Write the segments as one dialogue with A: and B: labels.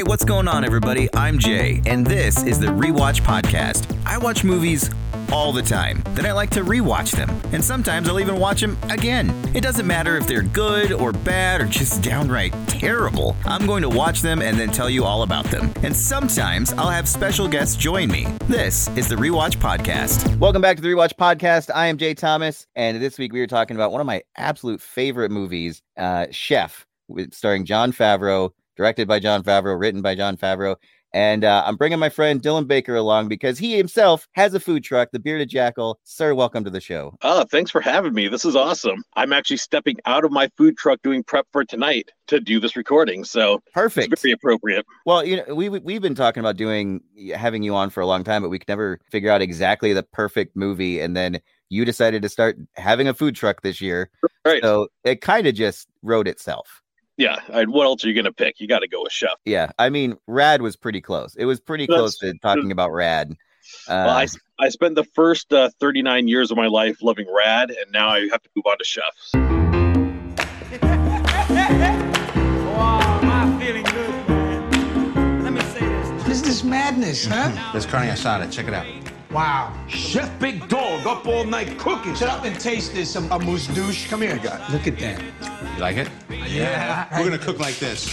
A: Hey, what's going on, everybody? I'm Jay, and this is the Rewatch Podcast. I watch movies all the time. Then I like to rewatch them, and sometimes I'll even watch them again. It doesn't matter if they're good or bad or just downright terrible. I'm going to watch them and then tell you all about them. And sometimes I'll have special guests join me. This is the Rewatch Podcast. Welcome back to the Rewatch Podcast. I am Jay Thomas, and this week we are talking about one of my absolute favorite movies, uh, Chef, starring Jon Favreau, directed by Jon Favreau, written by Jon Favreau. And uh, I'm bringing my friend Dylan Baker along because he himself has a food truck, the Bearded Jackal. Sir, welcome to the show.
B: Oh, thanks for having me. This is awesome. I'm actually stepping out of my food truck doing prep for tonight to do this recording. So
A: perfect.
B: very appropriate.
A: Well, you know, we we've been talking about doing having you on for a long time, but we could never figure out exactly the perfect movie. And then you decided to start having a food truck this year.
B: Right.
A: So it kind of just wrote itself
B: yeah, I, what else are you gonna pick? You got to go with Chef.
A: Yeah, I mean, Rad was pretty close. It was pretty That's, close to talking about Rad.
B: Uh, well, I, I spent the first uh, 39 years of my life loving Rad, and now I have to move on to Chefs.
C: wow, I'm feeling good, man. Let me say this.
D: This is madness, huh?
E: There's carne asada. Check it out.
D: Wow.
C: Chef Big Dog up all night cooking.
D: Shut up and taste this. A, a mousse douche. Come here. Look at that.
E: You like it?
D: Yeah.
E: We're gonna cook like this.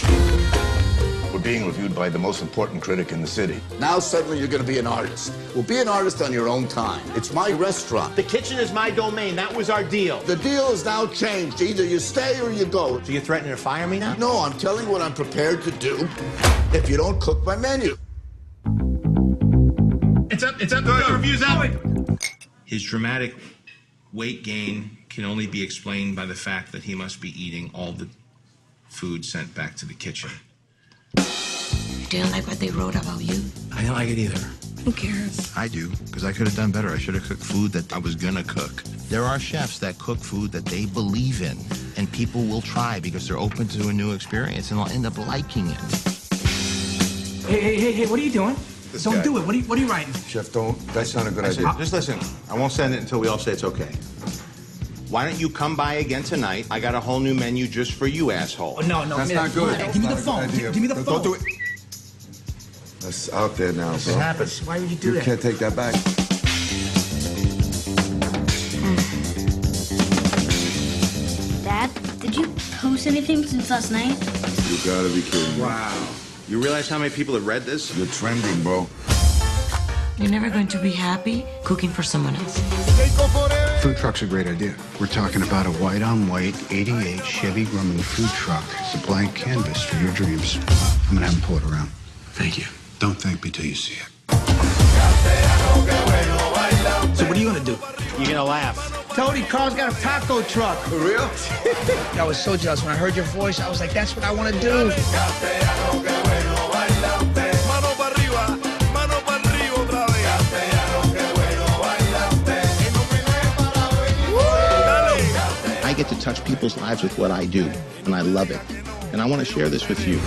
F: We're being reviewed by the most important critic in the city.
G: Now suddenly you're going to be an artist. Well, be an artist on your own time. It's my restaurant.
H: The kitchen is my domain. That was our deal.
G: The deal is now changed. Either you stay or you go.
E: So you're threatening to fire me now?
G: No, I'm telling you what I'm prepared to do if you don't cook my menu.
H: It's up. It's up. The review's out.
E: His dramatic weight gain can only be explained by the fact that he must be eating all the food sent back to the kitchen.
I: I didn't like what they wrote about you?
E: I didn't like it either.
I: Who cares?
J: I do, because I could have done better. I should have cooked food that I was gonna cook. There are chefs that cook food that they believe in, and people will try because they're open to a new experience and they'll end up liking it.
D: Hey, hey, hey, hey, what are you doing?
J: This
D: don't
J: guy.
D: do it. What are you, what are you writing?
J: Chef, don't. That's not a good
E: Listen,
J: idea.
E: just listen. I won't send it until we all say it's okay. Why don't you come by again tonight? I got a whole new menu just for you, asshole.
D: Oh, no, no.
J: That's
D: give me
J: not
D: the-
J: good.
D: Hey, give me the
J: That's not
D: phone.
J: good.
D: Give me the
J: Don't-
D: phone.
J: Don't do it. That's out there now,
E: It
J: bro.
E: happens.
D: Why would you do
J: You
D: that?
J: You can't take that back.
K: Dad, did you post anything since last night?
J: You gotta be kidding me.
E: Wow. You realize how many people have read this?
J: You're trending, bro.
I: You're never going to be happy cooking for someone else.
L: Food truck's a great idea. We're talking about a white on white 88 Chevy Grumman food truck. It's a blank canvas for your dreams. I'm gonna have him pull it around.
J: Thank you.
L: Don't thank me till you see it.
D: So what are you gonna do?
H: You're gonna laugh.
D: Tony, Carl's got a taco truck.
J: For real?
D: I was so jealous when I heard your voice. I was like, that's what I want to do.
E: Get to touch people's lives with what I do, and I love it. And I want to share this with you.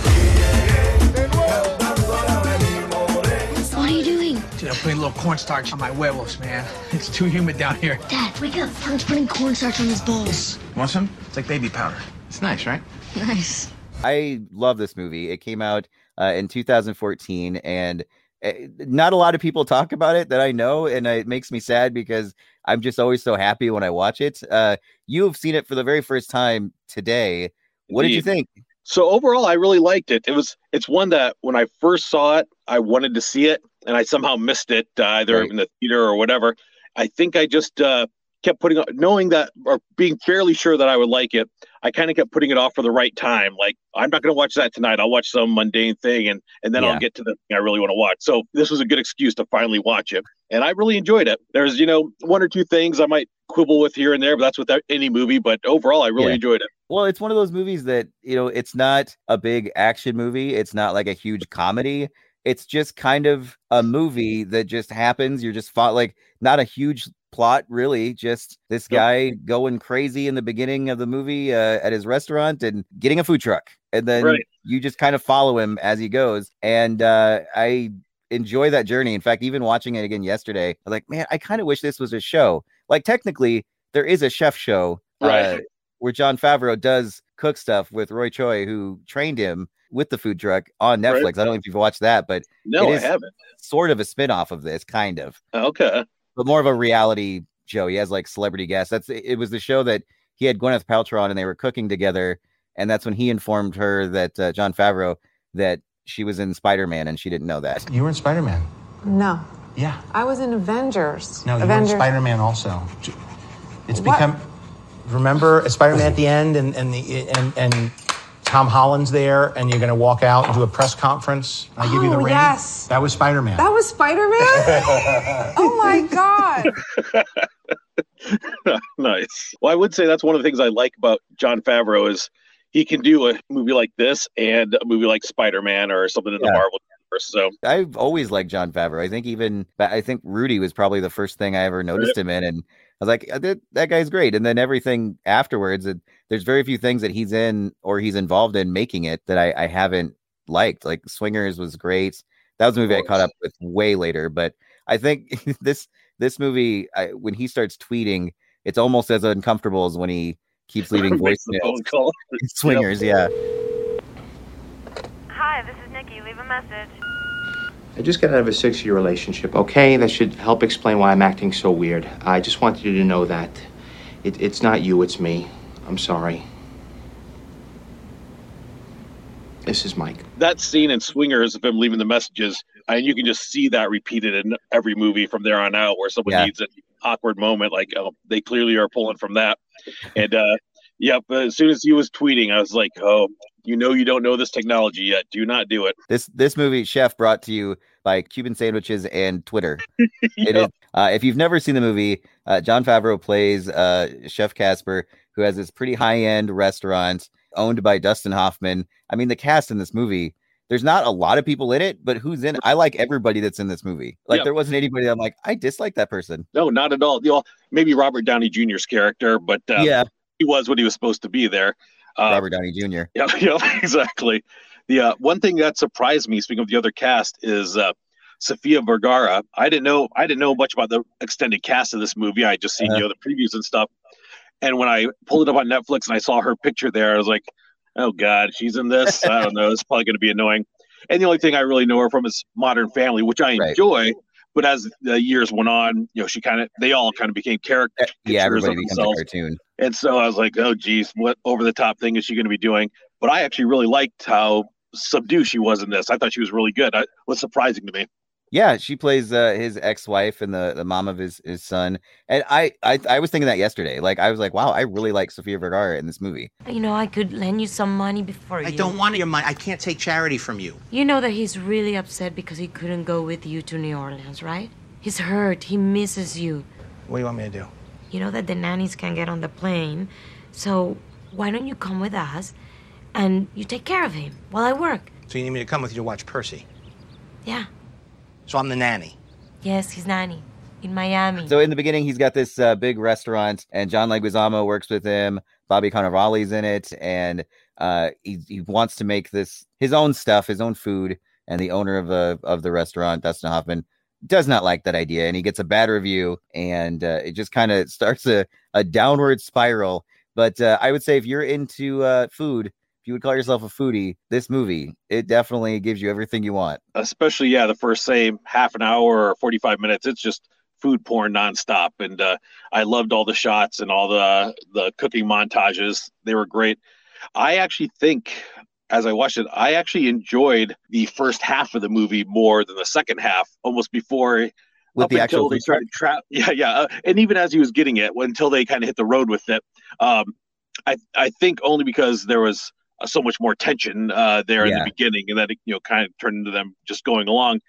K: What are you doing?
D: Dude, I'm putting a little cornstarch on my huevos, man. It's too humid down here.
K: Dad, wake up. Tom's putting cornstarch on his balls.
E: Want some?
D: It's like baby powder.
E: It's nice, right?
K: Nice.
A: I love this movie. It came out uh, in 2014, and not a lot of people talk about it that I know, and it makes me sad because I'm just always so happy when I watch it. Uh, you have seen it for the very first time today. What did you think?
B: So overall, I really liked it. It was it's one that when I first saw it, I wanted to see it, and I somehow missed it uh, either
A: Right.
B: in the theater or whatever. I think I just uh, kept putting on, knowing that or being fairly sure that I would like it. I kind of kept putting it off for the right time. Like I'm not going to watch that tonight. I'll watch some mundane thing, and and then
A: Yeah.
B: I'll get to the thing I really want to watch. So this was a good excuse to finally watch it, and I really enjoyed it. There's you know one or two things I might quibble with here and there, but that's with any movie. But overall, I really
A: Yeah.
B: enjoyed it.
A: Well, it's one of those movies that, you know, it's not a big action movie. It's not like a huge comedy. It's just kind of a movie that just happens. You're just fought like not a huge plot, really. Just this guy going crazy in the beginning of the movie uh, at his restaurant and getting a food truck. And then
B: Right.
A: you just kind of follow him as he goes. And uh, I enjoy that journey. In fact, even watching it again yesterday, I was like, man, I kind of wish this was a show. Like, technically, there is a chef show. uh, where Jon Favreau does cook stuff with Roy Choi, who trained him. With the food truck on Netflix.
B: Right.
A: I don't know if you've watched that, but
B: No,
A: it
B: I haven't.
A: sort of a spin-off of this, kind of,
B: Okay.
A: but more of a reality show. He has like celebrity guests. That's it was the show that he had Gwyneth Paltrow on and they were cooking together. And that's when he informed her that uh, Jon Favreau that she was in Spider-Man and she didn't know that.
M: You were in Spider Man.
N: No.
M: Yeah.
N: I was in Avengers.
M: No, you
N: Avengers.
M: were in Spider Man also. It's
N: What?
M: become. Remember Spider Man at the end, and and the and and Tom Holland's there, and you're going to walk out and do a press conference. I give you the
N: Oh,
M: ring.
N: yes.
M: That was Spider Man.
N: That was Spider Man? oh my God.
B: nice. Well, I would say that's one of the things I like about Jon Favreau is he can do a movie like this and a movie like Spider Man or something in the Marvel universe. So
A: I've always liked Jon Favreau. I think even I think Rudy was probably the first thing I ever noticed him in, and I was like, "Uh, that, that guy's great. And then everything afterwards, it, there's very few things that he's in or he's involved in making it that I, I haven't liked. Like Swingers was great. That was a movie I caught up with way later, but I think this this movie I, when he starts tweeting, it's almost as uncomfortable as when he keeps leaving
B: Makes the
A: voicemails. Swingers, yeah.
O: Hi, this is Nikki. Leave a message.
H: I just got out of a six year relationship, okay? That should help explain why I'm acting so weird. I just wanted you to know that. It, it's not you, it's me. I'm sorry. This is Mike.
B: that scene in Swingers of him leaving the messages, and you can just see that repeated in every movie from there on out, where someone
A: Yeah.
B: needs an awkward moment, like oh, they clearly are pulling from that. And uh, yep, as soon as he was tweeting, I was like, oh, you know, you don't know this technology yet. Do not do it.
A: This this movie, Chef, brought to you by Cuban sandwiches and Twitter. It is. Uh, if you've never seen the movie, uh, Jon Favreau plays uh, Chef Casper, who has this pretty high end restaurant owned by Dustin Hoffman. I mean, the cast in this movie. There's not a lot of people in it, but who's in? I like everybody that's in this movie. Like
B: Yeah.
A: there wasn't anybody that I'm like I dislike that person.
B: No, not at all. You know, maybe Robert Downey Jr.'s character, but uh,
A: Yeah.
B: he was what he was supposed to be there. Uh,
A: Robert Downey Jr.
B: Yeah, yeah, exactly. The uh, one thing that surprised me, speaking of the other cast, is uh, Sofia Vergara. I didn't know I didn't know much about the extended cast of this movie. I just seen
A: Uh-huh.
B: you know the previews and stuff. And when I pulled it up on Netflix and I saw her picture there, I was like, "Oh God, she's in this." I don't know. It's probably going to be annoying. And the only thing I really know her from is Modern Family, which I
A: Right.
B: enjoy. But as the years went on, you know, she kind of they all kind eh, of became characters
A: Yeah,
B: of
A: everybody becomes a cartoon.
B: And so I was like, oh, geez, what over the top thing is she going to be doing? But I actually really liked how subdued she was in this. I thought she was really good. I, it was surprising to me.
A: Yeah, she plays uh, his ex-wife and the, the mom of his, his son. And I, I I was thinking that yesterday. Like I was like, wow, I really like Sofia Vergara in this movie.
I: You know, I could lend you some money before
M: I
I: you.
M: don't want your money. I can't take charity from you.
I: You know that he's really upset because he couldn't go with you to New Orleans, right? He's hurt. He misses you.
M: What do you want me to do?
I: You know that the nannies can get on the plane. So why don't you come with us and you take care of him while I work?
M: So you need me to come with you to watch Percy?
I: Yeah.
M: So I'm the nanny.
I: Yes, he's nanny in Miami.
A: So in the beginning, he's got this uh, big restaurant, and John Leguizamo works with him. Bobby Cannavale's in it, and uh, he he wants to make this his own stuff, his own food. And the owner of the of the restaurant, Dustin Hoffman, does not like that idea, and he gets a bad review, and uh, it just kind of starts a a downward spiral. But uh, I would say if you're into uh, food, if you would call yourself a foodie, this movie it definitely gives you everything you want.
B: Especially, yeah, the first, say, half an hour or 45 minutes, it's just food porn nonstop. And uh, I loved all the shots and all the, the cooking montages. They were great. I actually think, as I watched it, I actually enjoyed the first half of the movie more than the second half, almost before
A: With
B: up
A: the
B: until
A: actual
B: they started tra- yeah yeah uh, and even as he was getting it until they kind of hit the road with it um i i think only because there was uh, so much more tension uh there in the beginning and then it you know kind of turned into them just going along.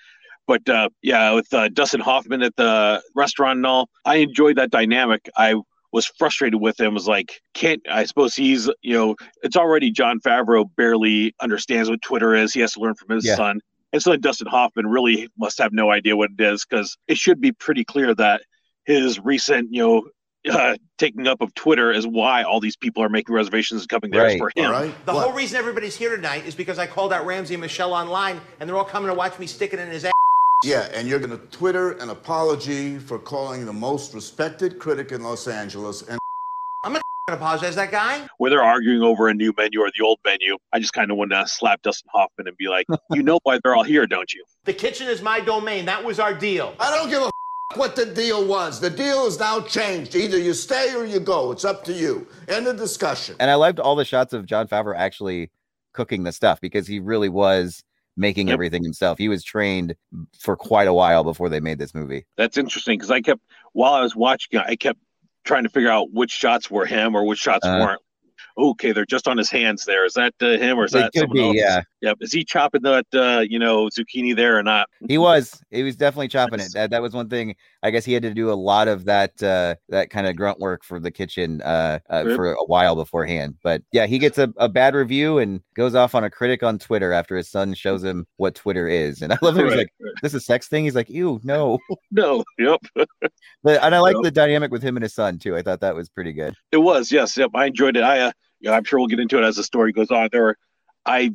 B: But uh yeah with uh, dustin hoffman at the restaurant and all i enjoyed that dynamic. I was frustrated with him. Was like can't i suppose he's you know it's already jon favreau barely understands what twitter is. He has to learn from his
A: Yeah.
B: son. And so then Dustin Hoffman really must have no idea what it is because it should be pretty clear that his recent, you know, uh, taking up of Twitter is why all these people are making reservations and coming there is for him.
M: The whole reason everybody's here tonight is because I called out Ramsey and Michelle online, and they're all coming to watch me stick it in his ass.
G: Yeah, and you're going to Twitter an apology for calling the most respected critic in Los Angeles and
M: I'm gonna apologize that guy.
B: where they're arguing over a new menu or the old menu. I just kind of want to slap Dustin Hoffman and be like, you know why they're all here, don't you?
M: The kitchen is my domain. That was our deal.
G: I don't give a what the deal was. The deal is now changed. Either you stay or you go. It's up to you. End of discussion.
A: And I liked all the shots of Jon Favreau actually cooking the stuff because he really was making
B: Yep.
A: everything himself. He was trained for quite a while before they made this movie.
B: That's interesting because I kept while I was watching I kept trying to figure out which shots were him or which shots
A: Uh-huh.
B: weren't. Okay, they're just on his hands there. Is that uh, him or is
A: They
B: that
A: could
B: someone
A: be,
B: else?
A: yeah.
B: Yep. Is he chopping that uh, you know zucchini there or not?
A: He was. He was definitely chopping it. That, that was one thing. I guess he had to do a lot of that uh that kind of grunt work for the kitchen uh, uh
B: Yep.
A: for a while beforehand. But yeah, he gets a, a bad review and goes off on a critic on Twitter after his son shows him what Twitter is. And I love it. He's
B: Right,
A: like, "This is sex thing." He's like, "Ew, no."
B: No. Yep.
A: But and I like
B: Yep.
A: the dynamic with him and his son too. I thought that was pretty good.
B: It was, yes, yep. I enjoyed it. I, uh, yeah, I'm sure we'll get into it as the story goes on. There, were, I,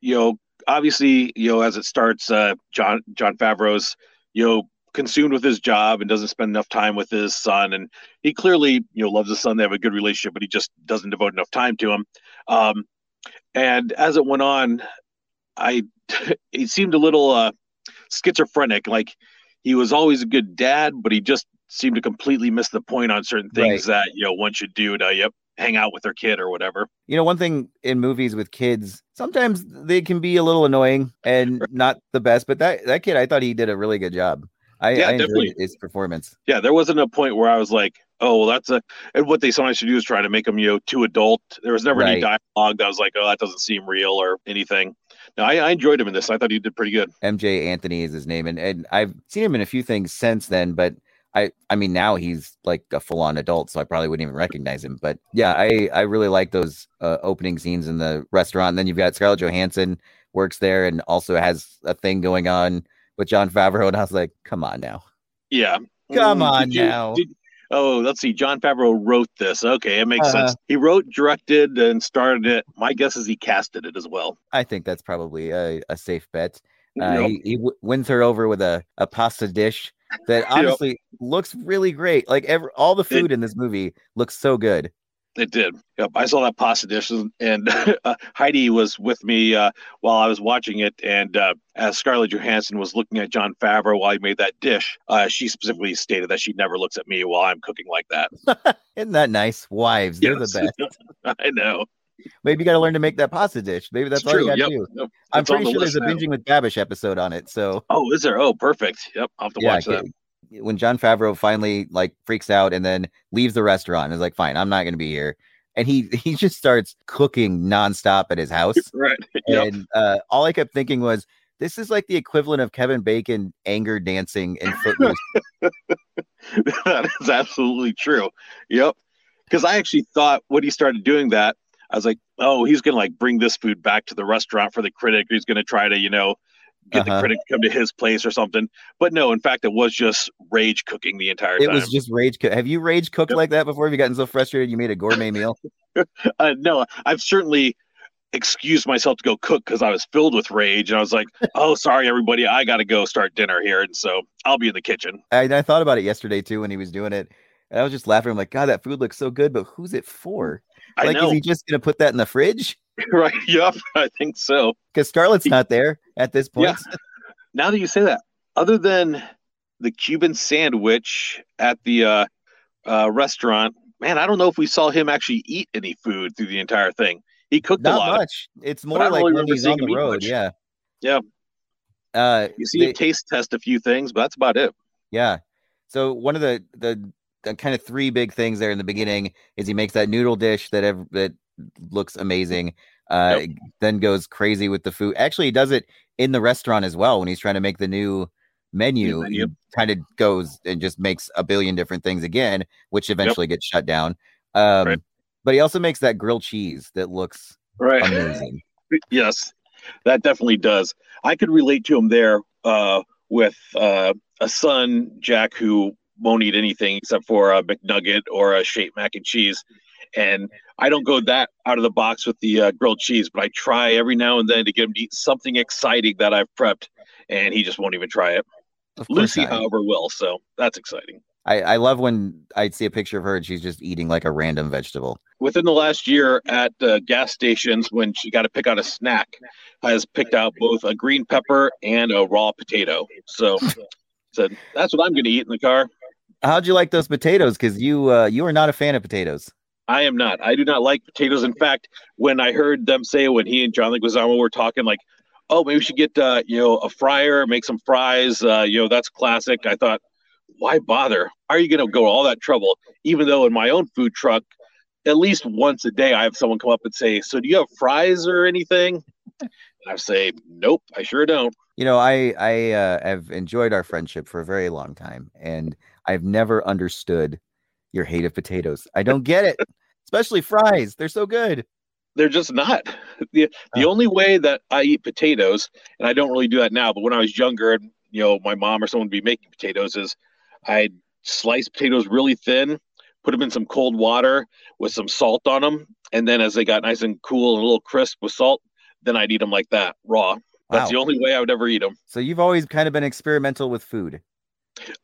B: you know, obviously, you know, as it starts, uh, John Jon Favreau's, you know, consumed with his job and doesn't spend enough time with his son, and he clearly, you know, loves his son. They have a good relationship, but he just doesn't devote enough time to him. Um, and as it went on, I, he seemed a little uh, schizophrenic. Like he was always a good dad, but he just seemed to completely miss the point on certain things that you know one should do to yep hang out with their kid or whatever.
A: You know, one thing in movies with kids, sometimes they can be a little annoying and not the best. But that that kid, I thought he did a really good job. I,
B: Yeah,
A: I enjoyed
B: definitely.
A: his performance.
B: Yeah, there wasn't a point where I was like, oh, well, that's a. And what they sometimes should do is try to make them, you know, too adult. There was never any dialogue that was like, oh, that doesn't seem real or anything. No, I, I enjoyed him in this. I thought he did pretty good.
A: Emjay Anthony is his name, and, and I've seen him in a few things since then. But I I mean now he's like a full on adult, so I probably wouldn't even recognize him. But yeah, I I really like those uh, opening scenes in the restaurant. And then you've got Scarlett Johansson works there and also has a thing going on with Jon Favreau, and I was like, come on now.
B: Yeah.
A: Come
B: Mm,
A: on
B: you-
A: now.
B: did- oh, let's see. Jon Favreau wrote this. Okay, it makes
A: Uh-huh.
B: sense. He wrote, directed, and started it. My guess is he casted it as well.
A: I think that's probably a, a safe bet. Uh,
B: Yep.
A: he, he w- wins her over with a, a pasta dish that
B: Yep.
A: honestly looks really great. Like every, all the food in this movie looks so good.
B: It did. Yep, I saw that pasta dish, and uh, Heidi was with me uh, while I was watching it. And uh, as Scarlett Johansson was looking at Jon Favreau while he made that dish, uh, she specifically stated that she never looks at me while I'm cooking like that.
A: Isn't that nice? Wives, they're the best.
B: I know.
A: Maybe you got to learn to make that pasta dish. Maybe that's
B: It's
A: all you got to
B: Yep.
A: do.
B: Yep.
A: I'm pretty
B: the
A: sure there's a
B: now.
A: binging with Babish episode on it. So
B: Oh, is there? Oh, perfect. Yep, I'll have to watch that.
A: When Jon Favreau finally like freaks out and then leaves the restaurant, and is like, "Fine, I'm not going to be here," and he he just starts cooking nonstop at his house.
B: Right. Yep.
A: And uh, all I kept thinking was, this is like the equivalent of Kevin Bacon anger dancing in Footloose.
B: that is absolutely true. Yep. Because I actually thought when he started doing that, I was like, oh, he's gonna like bring this food back to the restaurant for the critic. He's gonna try to, you know, get the
A: Uh-huh.
B: critic to come to his place or something. But no, in fact, it was just rage cooking the entire
A: it
B: time.
A: It was just rage. Co- Have you rage cooked like that before? Have you gotten so frustrated you made a gourmet meal?
B: uh, no, I've certainly excused myself to go cook because I was filled with rage and I was like, oh, sorry, everybody, I got to go start dinner here. And so I'll be in the kitchen.
A: I, I thought about it yesterday too when he was doing it, and I was just laughing. I'm like, God, that food looks so good, but who's it for?
B: I
A: like,
B: know.
A: is he just gonna put that in the fridge?
B: right. Yep. I think so.
A: Because Scarlett's not there at this point.
B: Yeah. Now that you say that, other than the Cuban sandwich at the uh, uh, restaurant, man, I don't know if we saw him actually eat any food through the entire thing. He cooked a lot.
A: much. It's more like
B: really
A: when he's on the road. Yeah.
B: Yeah.
A: Uh,
B: You see
A: they-
B: him taste test a few things, but that's about it.
A: Yeah. So one of the, the kind of three big things there in the beginning is he makes that noodle dish that ev- that looks amazing. Uh, then goes crazy with the food. Actually, he does it in the restaurant as well when he's trying to make the new menu.
B: menu.
A: He kind of goes and just makes a billion different things again, which eventually gets shut down. Um, But he also makes that grilled cheese that looks
B: Right.
A: amazing.
B: yes, that definitely does. I could relate to him there uh, with uh, a son, Jack, who won't eat anything except for a McNugget or a shaped mac and cheese. And I don't go that out of the box with the uh, grilled cheese, but I try every now and then to get him to eat something exciting that I've prepped, and he just won't even try it. Lucy, however, will. So that's exciting.
A: I, I love when I'd see a picture of her and she's just eating like a random vegetable.
B: Within the last year at uh, gas stations, when she got to pick out a snack, has picked out both a green pepper and a raw potato. So, said that's what I'm going to eat in the car.
A: How'd you like those potatoes? Because you uh, you are not a fan of potatoes.
B: I am not. I do not like potatoes. In fact, when I heard them say when he and John Leguizamo were talking, like, "Oh, maybe we should get uh, you know a fryer, make some fries," uh, you know, that's classic. I thought, why bother? Are you going to go all that trouble? Even though in my own food truck, at least once a day, I have someone come up and say, "So do you have fries or anything?" And I say, "Nope, I sure don't."
A: You know, I I uh, have enjoyed our friendship for a very long time, and I've never understood your hate of potatoes. I don't get it, especially fries. They're so good.
B: They're just not. The, the only way that I eat potatoes, and I don't really do that now, but when I was younger and you know my mom or someone would be making potatoes, is I'd slice potatoes really thin, put them in some cold water with some salt on them, and then as they got nice and cool and a little crisp with salt, then I'd eat them like that, raw. That's the only way I would ever eat them.
A: So you've always kind of been experimental with food.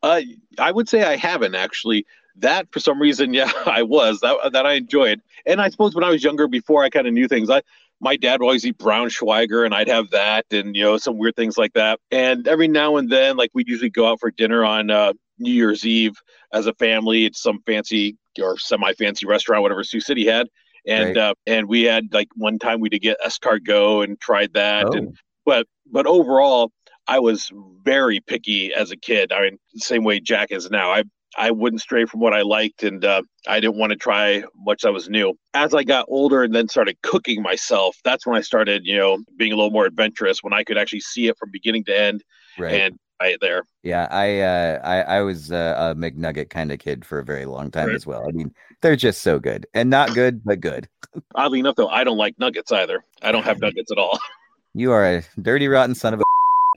B: Uh, I would say I haven't actually. That for some reason, yeah, I was that that I enjoyed, and I suppose when I was younger, before I kind of knew things, I my dad would always eat braunschweiger, and I'd have that, and you know some weird things like that. And every now and then, like we'd usually go out for dinner on uh, New Year's Eve as a family at some fancy or semi-fancy restaurant, whatever Sioux City had, and
A: Right.
B: uh, and we had like one time we did get escargot and tried that,
A: Oh.
B: and but but overall I was very picky as a kid. I mean, same way Jack is now. I I wouldn't stray from what I liked, and uh, I didn't want to try much that was new. As I got older and then started cooking myself, that's when I started, you know, being a little more adventurous. When I could actually see it from beginning to end,
A: Right.
B: and I there.
A: Yeah, I uh, I I was uh, a McNugget kind of kid for a very long time
B: Right.
A: as well. I mean, they're just so good and not good, but good.
B: Oddly enough, though, I don't like nuggets either. I don't have nuggets at all.
A: You are a dirty, rotten son of a.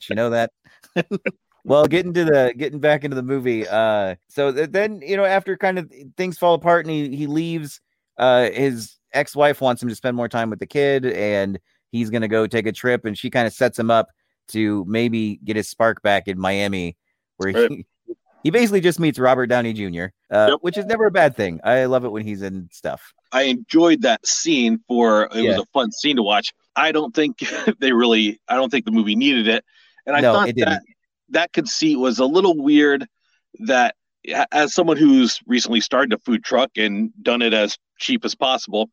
A: You know that. well, getting to the getting back into the movie. Uh, so th- then you know after kind of things fall apart and he he leaves. Uh, his ex wife wants him to spend more time with the kid, and he's gonna go take a trip, and she kind of sets him up to maybe get his spark back in Miami, where
B: Right.
A: he. He basically just meets Robert Downey Jr., uh, which is never a bad thing. I love it when he's in stuff.
B: I enjoyed that scene for it
A: Yeah.
B: was a fun scene to watch. I don't think they really I don't think the movie needed it. And I
A: No,
B: thought that that conceit was a little weird that as someone who's recently started a food truck and done it as cheap as possible,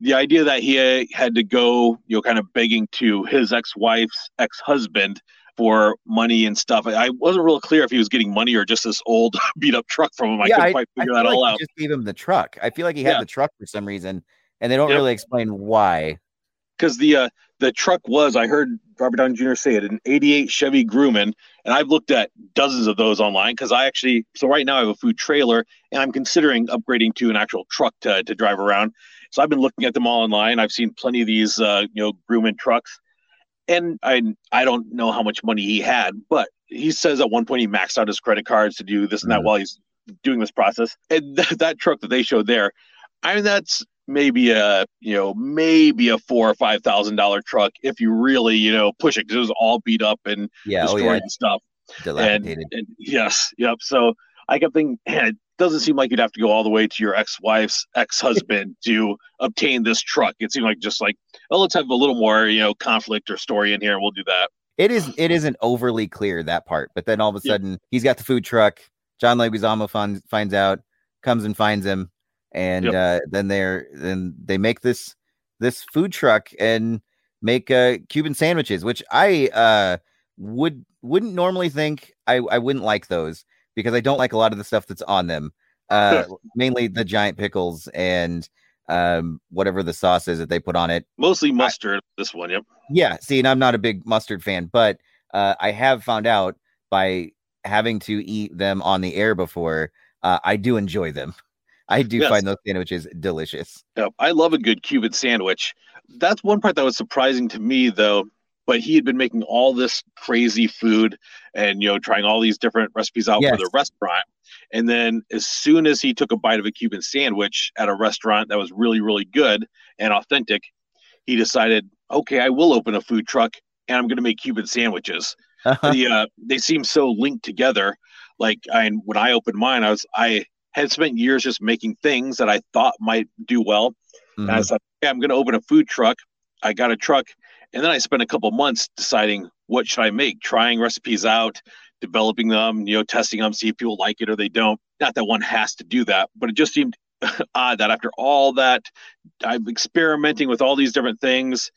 B: the idea that he had to go, you know, kind of begging to his ex-wife's ex-husband for money and stuff. I I wasn't real clear if he was getting money or just this old beat up truck from him. I couldn't quite figure
A: feel
B: that all
A: like
B: out.
A: he Just gave him the truck. I feel like he had
B: Yeah.
A: the truck for some reason, and they don't
B: Yep.
A: really explain why.
B: because the uh, the truck was I heard Robert Downey Jr. say it an '88 Chevy Grumman, and I've looked at dozens of those online because I actually so right now I have a food trailer and I'm considering upgrading to an actual truck to to drive around. So I've been looking at them all online. I've seen plenty of these uh, you know Grumman trucks, and I I don't know how much money he had, but he says at one point he maxed out his credit cards to do this and that while he's doing this process. And th- that truck that they showed there, I mean that's maybe a you know maybe a four or five thousand dollar truck if you really you know push it because it was all beat up and
A: Yeah, oh,
B: destroyed
A: yeah.
B: and stuff. And,
A: Dilapidated.
B: and yes, yep. So I kept thinking, man, it doesn't seem like you'd have to go all the way to your ex-wife's ex-husband to obtain this truck. It seemed like just like, oh, let's have a little more, you know, conflict or story in here, we'll do that.
A: It is. It isn't overly clear that part, but then all of a
B: Yeah.
A: sudden he's got the food truck. John Leguizamo finds finds out, comes and finds him, and
B: Yep.
A: uh, then they're then they make this this food truck and make uh, Cuban sandwiches, which I uh, would wouldn't normally think I I wouldn't like those because I don't like a lot of the stuff that's on them. Uh, mainly the giant pickles and um whatever the sauce is that they put on it
B: Mostly mustard. this one, yep.
A: yeah, see, and I'm not a big mustard fan, but uh, I have found out by having to eat them on the air before, uh, I do enjoy them. I do
B: Yes.
A: find those sandwiches delicious.
B: Yep. I love a good Cuban sandwich. That's one part that was surprising to me, though. But he had been making all this crazy food and you know trying all these different recipes out for the restaurant. And then as soon as he took a bite of a Cuban sandwich at a restaurant that was really really good and authentic, he decided, okay, I will open a food truck and I'm going to make Cuban sandwiches. the uh, they seem so linked together. Like I when I opened mine, I was I had spent years just making things that I thought might do well. And I
A: Mhm.
B: said, okay, I'm going to open a food truck. I got a truck, and then I spent a couple months deciding what should I make, trying recipes out, developing them, you know, testing them, see if people like it or they don't. Not that one has to do that, but it just seemed odd that after all that, I'm experimenting with all these different things.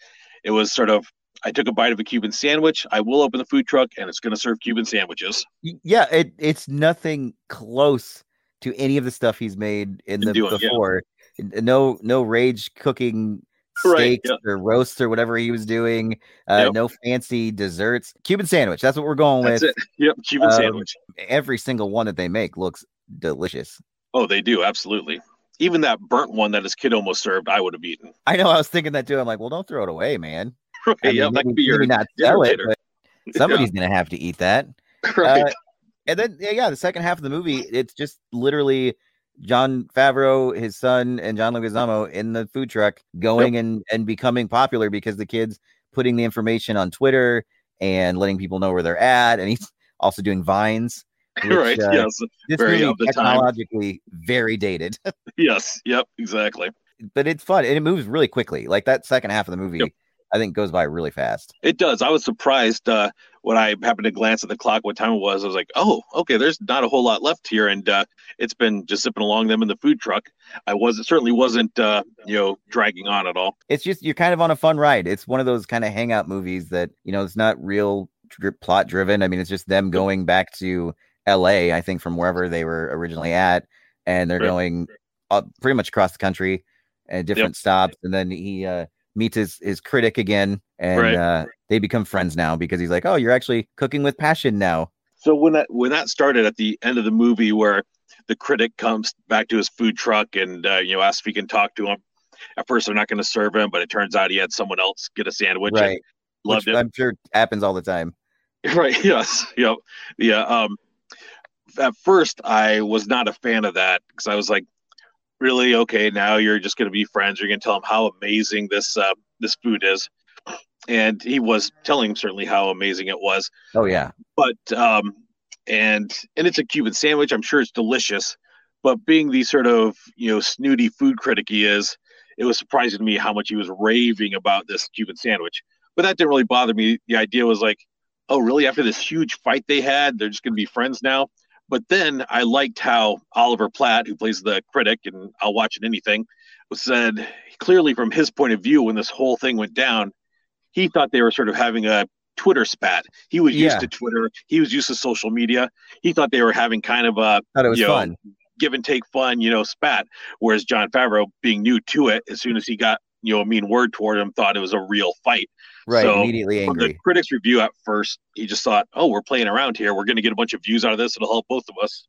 B: It was sort of I took a bite of a Cuban sandwich. I will open the food truck, and it's going to serve Cuban sandwiches.
A: Yeah, it it's nothing close to any of the stuff he's made in the
B: doing,
A: before. N- No, no rage cooking
B: Right,
A: steaks
B: yeah.
A: or roasts or whatever he was doing. Uh,
B: Yep.
A: No fancy desserts. Cuban sandwich. That's what we're going
B: That's
A: with.
B: it. Yep, Cuban
A: Um,
B: sandwich.
A: Every single one that they make looks delicious.
B: Oh, they do absolutely. Even that burnt one that his kid almost served, I would have eaten.
A: I know. I was thinking that too. I'm like, well, don't throw it away, man.
B: Right,
A: I mean,
B: yeah, that could be your
A: maybe not sell it, but somebody's gonna have to eat that.
B: Right.
A: Uh, and then yeah, yeah, the second half of the movie, it's just literally Jon Favreau, his son, and John Leguizamo in the food truck going and and becoming popular because the kids putting the information on Twitter and letting people know where they're at, and he's also doing vines. which,
B: right.
A: uh,
B: yes.
A: This
B: Very
A: movie
B: the time.
A: technologically very dated,
B: Yes. Yep. Exactly.
A: but it's fun and it moves really quickly. Like that second half of the movie, I think goes by really fast.
B: It does. I was surprised uh, when I happened to glance at the clock what time it was. I was like, oh, okay, there's not a whole lot left here. And uh, it's been just zipping along them in the food truck. I was it certainly wasn't uh, you know dragging on at all.
A: it's just you're kind of on a fun ride. It's one of those kind of hangout movies that you know it's not real plot driven. I mean, it's just them going back to L.A. I think from wherever they were originally at, and they're
B: Right.
A: going pretty much across the country and different stops. And then he uh, meets his his critic again, and
B: Right.
A: uh, they become friends now because he's like, "Oh, you're actually cooking with passion now."
B: So when that when that started at the end of the movie, where the critic comes back to his food truck and uh, you know asks if he can talk to him. At first, they're not going to serve him, but it turns out he had someone else get a sandwich. and
A: right?
B: Loved
A: Which
B: it.
A: I'm sure happens all the time.
B: Right. Yes. Yep. Yeah. Um, at first, I was not a fan of that because I was like, really? Okay. Now you're just going to be friends. You're going to tell him how amazing this, uh, this food is. And he was telling him certainly how amazing it was.
A: Oh yeah,
B: But, um, and, and it's a Cuban sandwich. I'm sure it's delicious. But being the sort of, you know, snooty food critic he is, it was surprising to me how much he was raving about this Cuban sandwich. But that didn't really bother me. The idea was like, oh, really? After this huge fight they had, they're just going to be friends now. But then I liked how Oliver Platt, who plays the critic, and I'll watch it anything, said clearly from his point of view when this whole thing went down, he thought they were sort of having a Twitter spat. He was
A: Yeah.
B: used to Twitter. He was used to social media. He thought they were having kind of a
A: thought it was
B: you know,
A: fun.
B: give and take fun, you know, spat. Whereas Jon Favreau, being new to it, as soon as he got you know a mean word toward him, thought it was a real fight.
A: Right,
B: So,
A: immediately
B: from the critics' review at first, he just thought, "Oh, we're playing around here. We're going to get a bunch of views out of this. It'll help both of us."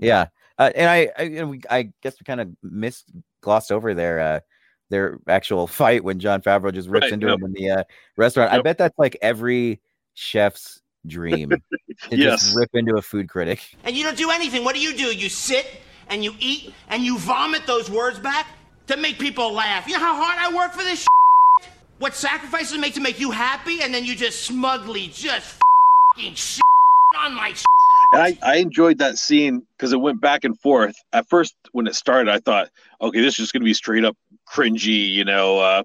A: Yeah, uh, and I, I, and we, I guess we kind of missed glossed over their uh, their actual fight when Jon Favreau just rips
B: Right,
A: into
B: yep.
A: him in the uh, restaurant. I bet that's like every chef's dream to
B: Yes.
A: just rip into a food critic.
P: And you don't do anything. What do you do? You sit and you eat and you vomit those words back to make people laugh. You know how hard I work for this shit? What sacrifices make to make you happy, and then you just smugly just fucking shit on my shit.
B: And I, I enjoyed that scene because it went back and forth. At first, when it started, I thought, okay, this is just going to be straight up cringy, you know, uh,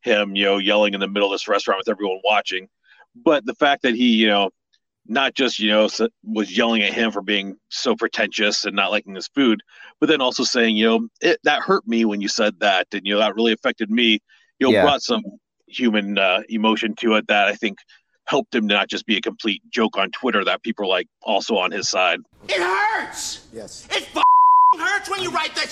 B: him, you know, yelling in the middle of this restaurant with everyone watching. But the fact that he, you know, not just, you know, was yelling at him for being so pretentious and not liking his food, but then also saying, you know, it, that hurt me when you said that. And, you know, that really affected me. You know,
A: Yeah.
B: brought some human uh, emotion to it that I think helped him to not just be a complete joke on Twitter that people are like also on his side.
P: It hurts.
G: Yes.
P: It f- hurts when you write that.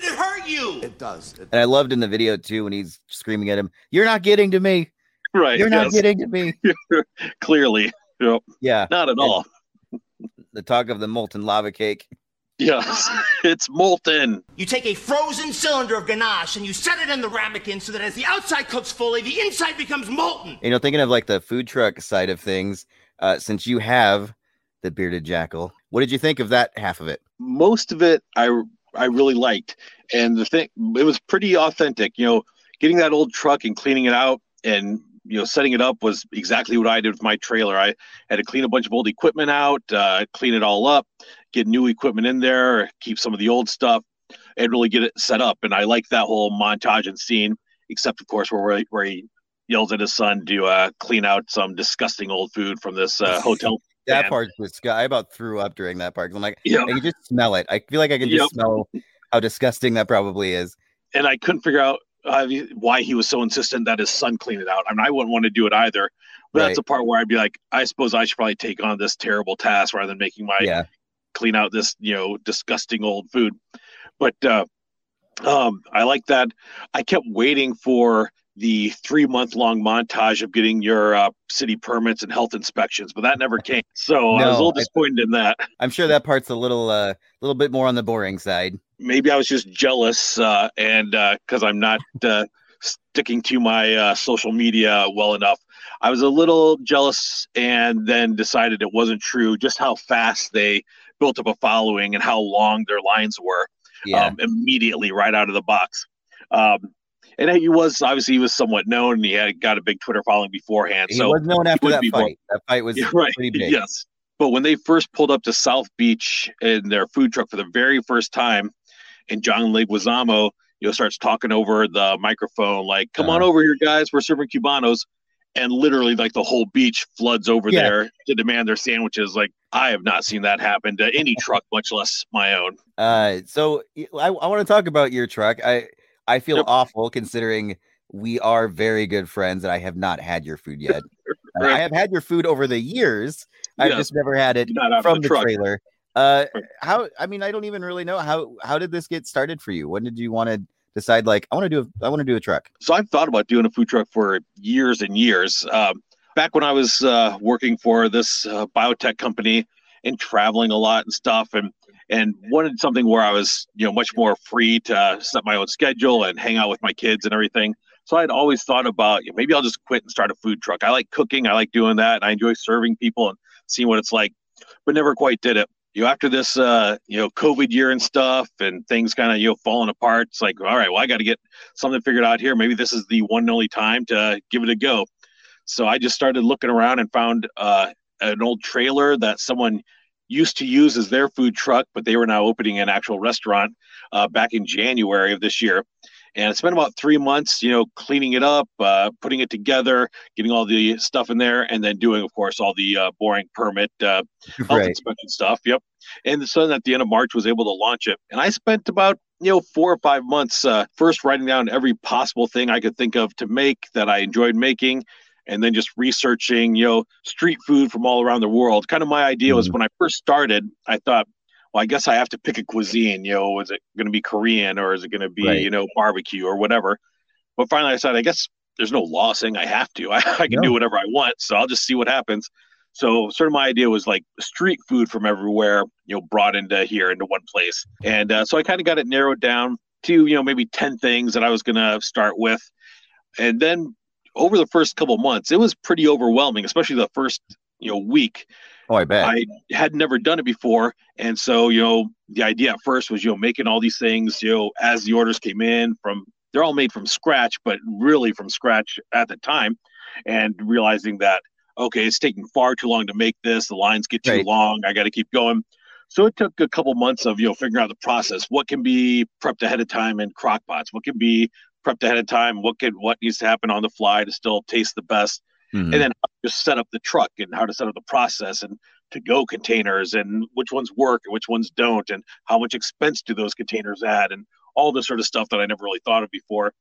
P: It hurt you.
G: It does. It
A: And I loved in the video too when he's screaming at him, "You're not getting to me.
B: Right.
A: You're not
B: yes.
A: getting to me."
B: Clearly. Yep.
A: Yeah,
B: Not at
A: And
B: all.
A: the talk of the molten lava cake.
B: Yes. It's molten.
P: You take a frozen cylinder of ganache and you set it in the ramekin so that as the outside cooks fully, the inside becomes molten.
A: You know, thinking of like the food truck side of things, uh, since you have the bearded jackal, what did you think of that half of it?
B: Most of it I I really liked. And the thing it was pretty authentic, you know, getting that old truck and cleaning it out and you know, setting it up was exactly what I did with my trailer. I had to clean a bunch of old equipment out, uh, clean it all up, get new equipment in there, keep some of the old stuff, and really get it set up. And I like that whole montage and scene, except of course where where he yells at his son to uh, clean out some disgusting old food from this uh, hotel.
A: That part was I about threw up during that part. I'm like,
B: Yeah.
A: I can just smell it. I feel like I can just
B: Yep.
A: smell how disgusting that probably is.
B: and I couldn't figure out uh, why he was so insistent that his son clean it out. I mean, I wouldn't want to do it either. But
A: Right.
B: that's the part where I'd be like, I suppose I should probably take on this terrible task rather than making my
A: Yeah.
B: Clean out this, you know, disgusting old food. But uh, um, I like that. I kept waiting for the three month long montage of getting your uh, city permits and health inspections, but that never came. So I was a
A: No,
B: little
A: I-
B: disappointed in that.
A: I'm sure that part's a little uh a little bit more on the boring side.
B: maybe I was just jealous, uh, and uh because I'm not uh, sticking to my uh, social media well enough, I was a little jealous, and then decided it wasn't true. Just how fast they built up a following and how long their lines were
A: Yeah.
B: um, immediately right out of the box. Um, and he was obviously he was somewhat known, and he had got a big Twitter following beforehand.
A: he
B: so
A: was known after that
B: be more-
A: fight. That fight was
B: yeah, right.
A: pretty big.
B: Yes. But when they first pulled up to South Beach in their food truck for the very first time, and John Leguizamo, you know, starts talking over the microphone, like, come on
A: Uh-huh.
B: over here, guys, we're serving Cubanos. And literally, like the whole beach floods over
A: Yeah.
B: there to demand their sandwiches. Like, I have not seen that happen to any truck, much less my own.
A: Uh, so I want to talk about your truck. I I feel
B: Yep.
A: awful considering we are very good friends and I have not had your food yet. Uh, I have had your food over the years. I've just never had it from
B: the
A: the, trailer. Uh, how? I mean, I don't even really know how. How did this get started for you? When did you want to decide? Like, I want to do. A, I want to do a truck.
B: so I've thought about doing a food truck for years and years. Um, back when I was uh, working for this uh, biotech company and traveling a lot and stuff, and and wanted something where I was you know much more free to set my own schedule and hang out with my kids and everything. So I'd always thought about you know, maybe I'll just quit and start a food truck. I like cooking, I like doing that, and I enjoy serving people and seeing what it's like, but never quite did it. You know, after this, uh, you know, COVID year and stuff, and things kind of you know falling apart. It's like, all right, well, I got to get something figured out here. Maybe this is the one and only time to give it a go. So I just started looking around and found uh, an old trailer that someone used to use as their food truck, but they were now opening an actual restaurant uh, back in January of this year. And I spent about three months, you know, cleaning it up, uh, putting it together, getting all the stuff in there, and then doing, of course, all the uh, boring permit uh, health
A: Right.
B: inspection stuff. Yep. And so then at the end of March was able to launch it. And I spent about you know four or five months uh, first writing down every possible thing I could think of to make that I enjoyed making, and then just researching you know street food from all around the world. Kind of my idea was when I first started, I thought. Well, I guess I have to pick a cuisine. You know, is it going to be Korean or is it going to be,
A: Right.
B: you know, barbecue or whatever? But finally, I said, I guess there's no law saying I have to. I, I can do whatever I want, so I'll just see what happens. So sort of my idea was like street food from everywhere, you know, brought into here into one place. And uh, so I kind of got it narrowed down to, you know, maybe 10 things that I was going to start with. And then over the first couple months, it was pretty overwhelming, especially the first, you know, week.
A: Oh, I bet.
B: I had never done it before. And so, you know, the idea at first was, you know, making all these things, you know, as the orders came in from, they're all made from scratch, but really from scratch at the time. And realizing that, okay, it's taking far too long to make this. The lines get too
A: Right.
B: long. I got to keep going. So it took a couple months of, you know, figuring out the process. What can be prepped ahead of time in crock pots? What can be prepped ahead of time? What can, what needs to happen on the fly to still taste the best?
A: Mhm.
B: and then how to just set up the truck and how to set up the process and to go containers and which ones work and which ones don't and how much expense do those containers add and all this sort of stuff that I never really thought of before.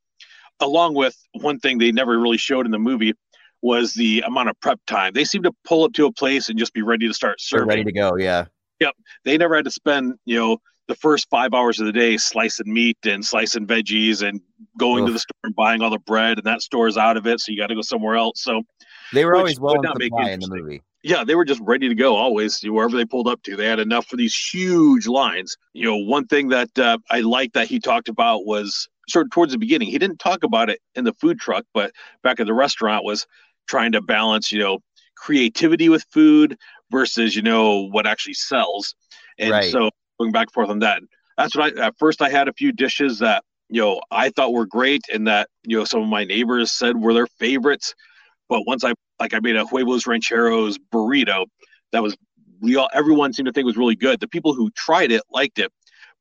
B: Along with one thing they never really showed in the movie was the amount of prep time. They seem to pull up to a place and just be ready to start
A: They're
B: serving.
A: ready to go. Yeah.
B: Yep. They never had to spend, you know, the first five hours of the day slicing meat and slicing veggies and going to the store and buying all the bread and that store's out of it. So you got to go somewhere else. So
A: They were always well in supply in the movie.
B: yeah, they were just ready to go always wherever they pulled up to. They had enough for these huge lines. You know, one thing that uh, I liked that he talked about was sort of towards the beginning. He didn't talk about it in the food truck, but back at the restaurant was trying to balance, you know, creativity with food versus, you know, what actually sells. And
A: Right.
B: so going back and forth on that. That's what I at first I had a few dishes that, you know, I thought were great and that, you know, some of my neighbors said were their favorites. But once I like I made a huevos rancheros burrito that was we all everyone seemed to think was really good. The people who tried it liked it,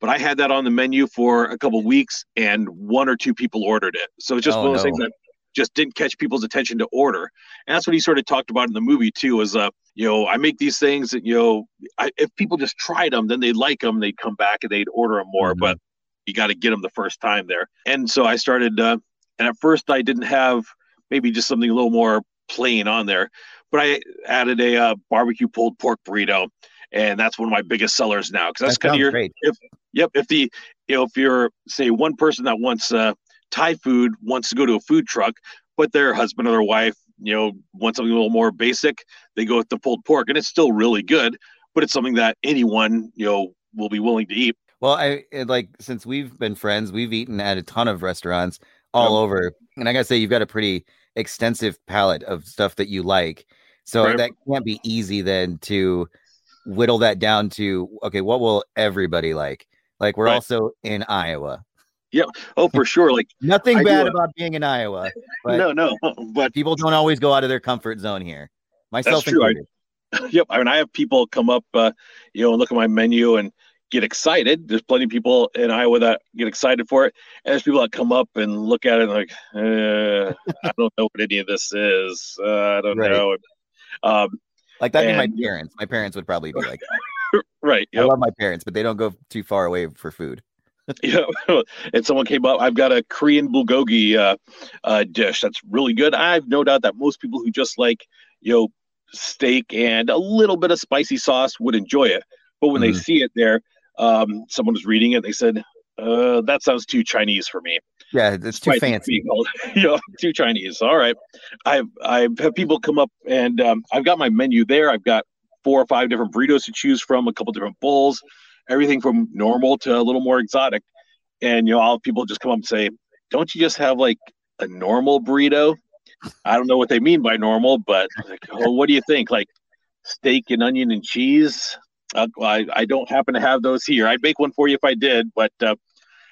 B: but I had that on the menu for a couple weeks and one or two people ordered it. So it's just
A: Oh,
B: one of those
A: no.
B: things that just didn't catch people's attention to order. And that's what he sort of talked about in the movie too. Is uh, you know, I make these things that you know, I, if people just tried them, then they'd like them, they'd come back and they'd order them more. But you got to get them the first time there. And so I started, uh, and at first I didn't have maybe just something a little more plain on there, but I added a uh, barbecue pulled pork burrito, and that's one of my biggest sellers now because that's
A: That
B: kind of your
A: great.
B: if yep if the you know if you're say one person that wants uh, Thai food wants to go to a food truck, but their husband or their wife you know wants something a little more basic, they go with the pulled pork, and it's still really good, but it's something that anyone you know will be willing to eat.
A: Well, I like since we've been friends, we've eaten at a ton of restaurants all
B: Um,
A: over, and I gotta say, you've got a pretty extensive palette of stuff that you like. So
B: Right.
A: that can't be easy then to whittle that down to okay, what will everybody like? Like we're
B: Right.
A: also in Iowa.
B: Yeah. Oh, for sure. Like
A: Nothing
B: I
A: bad about being in Iowa, but
B: no, no, but
A: people don't always go out of their comfort zone here. Myself
B: true. I-
A: included.
B: yep. I mean, I have people come up, uh, you know, and look at my menu and get excited. There's plenty of people in Iowa that get excited for it, and there's people that come up and look at it and like, uh, I don't know what any of this is. Uh, I don't
A: Right.
B: know. Um,
A: Like that'd be my parents. My parents would probably be like,
B: right.
A: I love my parents, but they don't go too far away for food.
B: Yeah, and someone came up. I've got a Korean bulgogi uh, uh, dish that's really good. I've no doubt that most people who just like you know steak and a little bit of spicy sauce would enjoy it. But when they
A: Mhm.
B: see it there, um, someone was reading it. They said, uh, "That sounds too Chinese for me."
A: Yeah, it's too fancy.
B: you know, too Chinese. All right, I've I've had people come up and um, I've got my menu there. I've got four or five different burritos to choose from, a couple different bowls, everything from normal to a little more exotic. And you know, I'll people just come up and say, "Don't you just have like a normal burrito?" I don't know what they mean by normal, but like, oh, what do you think? Like steak and onion and cheese? Uh, I I don't happen to have those here. I'd make one for you if I did, but uh,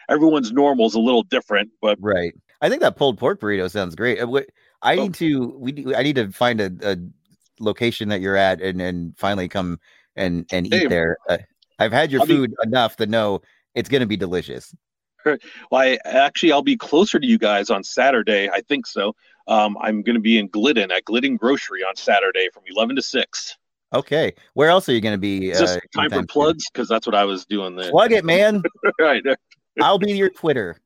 B: everyone's normal is a little different. But
A: Right. I think that pulled pork burrito sounds great. Uh, what- I
B: Oh.
A: need to we I need to find a, a location that you're at and and finally come and and eat
B: Hey.
A: there. Uh, I've had your
B: I'll be-
A: food enough to know it's going to be delicious.
B: Well, I actually I'll be closer to you guys on Saturday. I think so. Um, I'm going to be in Glidden at Glidden Grocery on Saturday from 11 to 6.
A: Okay. Where else are you going to be?
B: Is this
A: uh,
B: time for plugs? Because that's what I was doing there.
A: Plug it, man.
B: right.
A: I'll be your Twitter.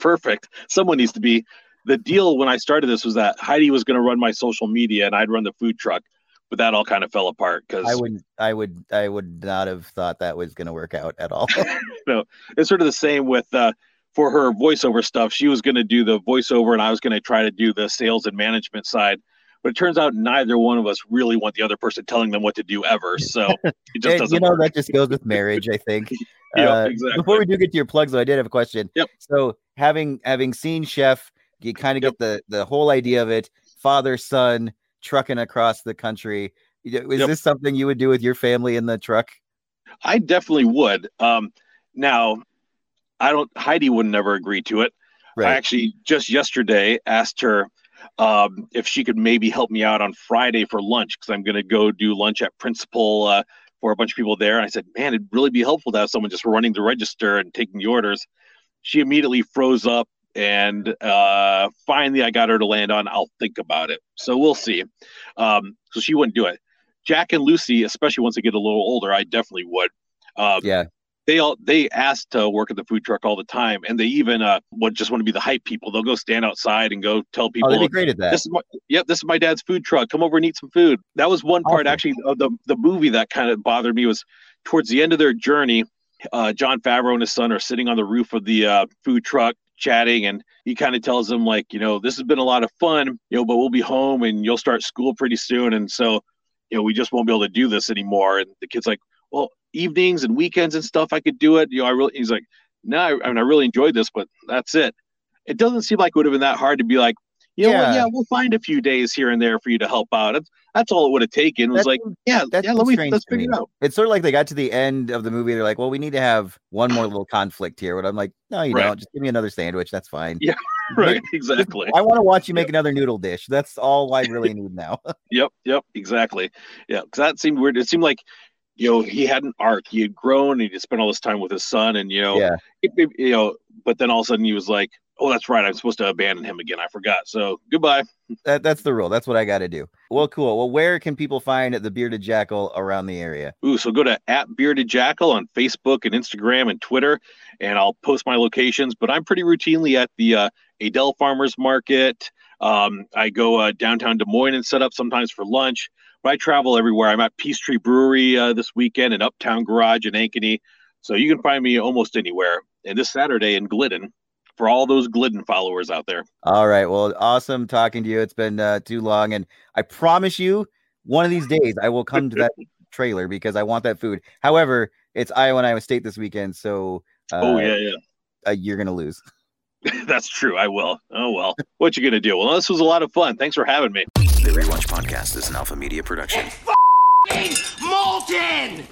B: Perfect. Someone needs to be. The deal when I started this was that Heidi was going to run my social media and I'd run the food truck, but that all kind of fell apart because
A: I would I would I would not have thought that was going to work out at all.
B: no, it's sort of the same with uh, for her voiceover stuff. She was going to do the voiceover, and I was going to try to do the sales and management side. But it turns out neither one of us really want the other person telling them what to do ever. So it just doesn't
A: you know
B: work.
A: that just goes with marriage, I think.
B: Yeah,
A: Uh,
B: exactly.
A: Before we do get to your plugs, though, I did have a question.
B: Yep.
A: So having having seen Chef, you kind of get the the whole idea of it. Father son trucking across the country. Is
B: Yep.
A: this something you would do with your family in the truck?
B: I definitely would. Um, now, I don't. Heidi would never agree to it.
A: Right.
B: I actually just yesterday asked her um, if she could maybe help me out on Friday for lunch because I'm going to go do lunch at Principal uh, for a bunch of people there. And I said, man, it'd really be helpful to have someone just running the register and taking the orders. She immediately froze up, and uh, finally I got her to land on. I'll think about it. So we'll see. Um, so she wouldn't do it. Jack and Lucy, especially once they get a little older, I definitely would. Um,
A: Yeah.
B: they all they asked to work at the food truck all the time, and they even uh would just want to be the hype people. They'll go stand outside and go tell people.
A: Oh, they'd be great at that.
B: This is my yep, this is my dad's food truck. Come over and eat some food. That was one part
A: Awesome.
B: actually of the the movie that kind of bothered me was towards the end of their journey. Uh, Jon Favreau and his son are sitting on the roof of the uh, food truck chatting, and he kind of tells them like, you know, this has been a lot of fun, you know, but we'll be home and you'll start school pretty soon, and so you know we just won't be able to do this anymore. And the kid's like, well, evenings and weekends and stuff, I could do it. You know, I really, he's like, no, I, I mean, I really enjoyed this, but that's it. It doesn't seem like it would have been that hard to be like, you know
A: Yeah.
B: yeah, we'll find a few days here and there for you to help out. That's, that's all it would have taken. It was like, yeah, yeah, let me,
A: strange
B: let's figure
A: me.
B: it out.
A: It's sort of like they got to the end of the movie. They're like, well, we need to have one more little conflict here. But I'm like, no, you
B: Right.
A: don't. Just give me another sandwich. That's fine.
B: Yeah, right, exactly.
A: I want to watch you make another noodle dish. That's all I really need now.
B: Yep, yep, exactly. Yeah, because that seemed weird. It seemed like, you know, he had an arc. He had grown. He had spent all this time with his son, and you know,
A: Yeah.
B: it- it- you know. But then all of a sudden, he was like, "Oh, that's right. I'm supposed to abandon him again. I forgot. So goodbye."
A: that, that's the rule. That's what I got to do. Well, cool. Well, where can people find the Bearded Jackal around the area?
B: Ooh, so go to at Bearded Jackal on Facebook and Instagram and Twitter, and I'll post my locations. But I'm pretty routinely at the uh, Adel Farmers Market. Um, I go uh, downtown Des Moines and set up sometimes for lunch. But I travel everywhere. I'm at Peace Tree Brewery uh, this weekend and Uptown Garage in Ankeny. So you can find me almost anywhere. And this Saturday in Glidden for all those Glidden followers out there.
A: All right. Well, awesome talking to you. It's been uh, too long, and I promise you, one of these days I will come to that trailer because I want that food. However, it's Iowa and Iowa State this weekend, so uh,
B: oh, yeah, yeah.
A: uh, you're gonna lose.
B: That's true. I will. Oh, well. What you going to do? Well, this was a lot of fun. Thanks for having me.
A: The Rewatch Podcast is an Alpha Media production.
P: Molten!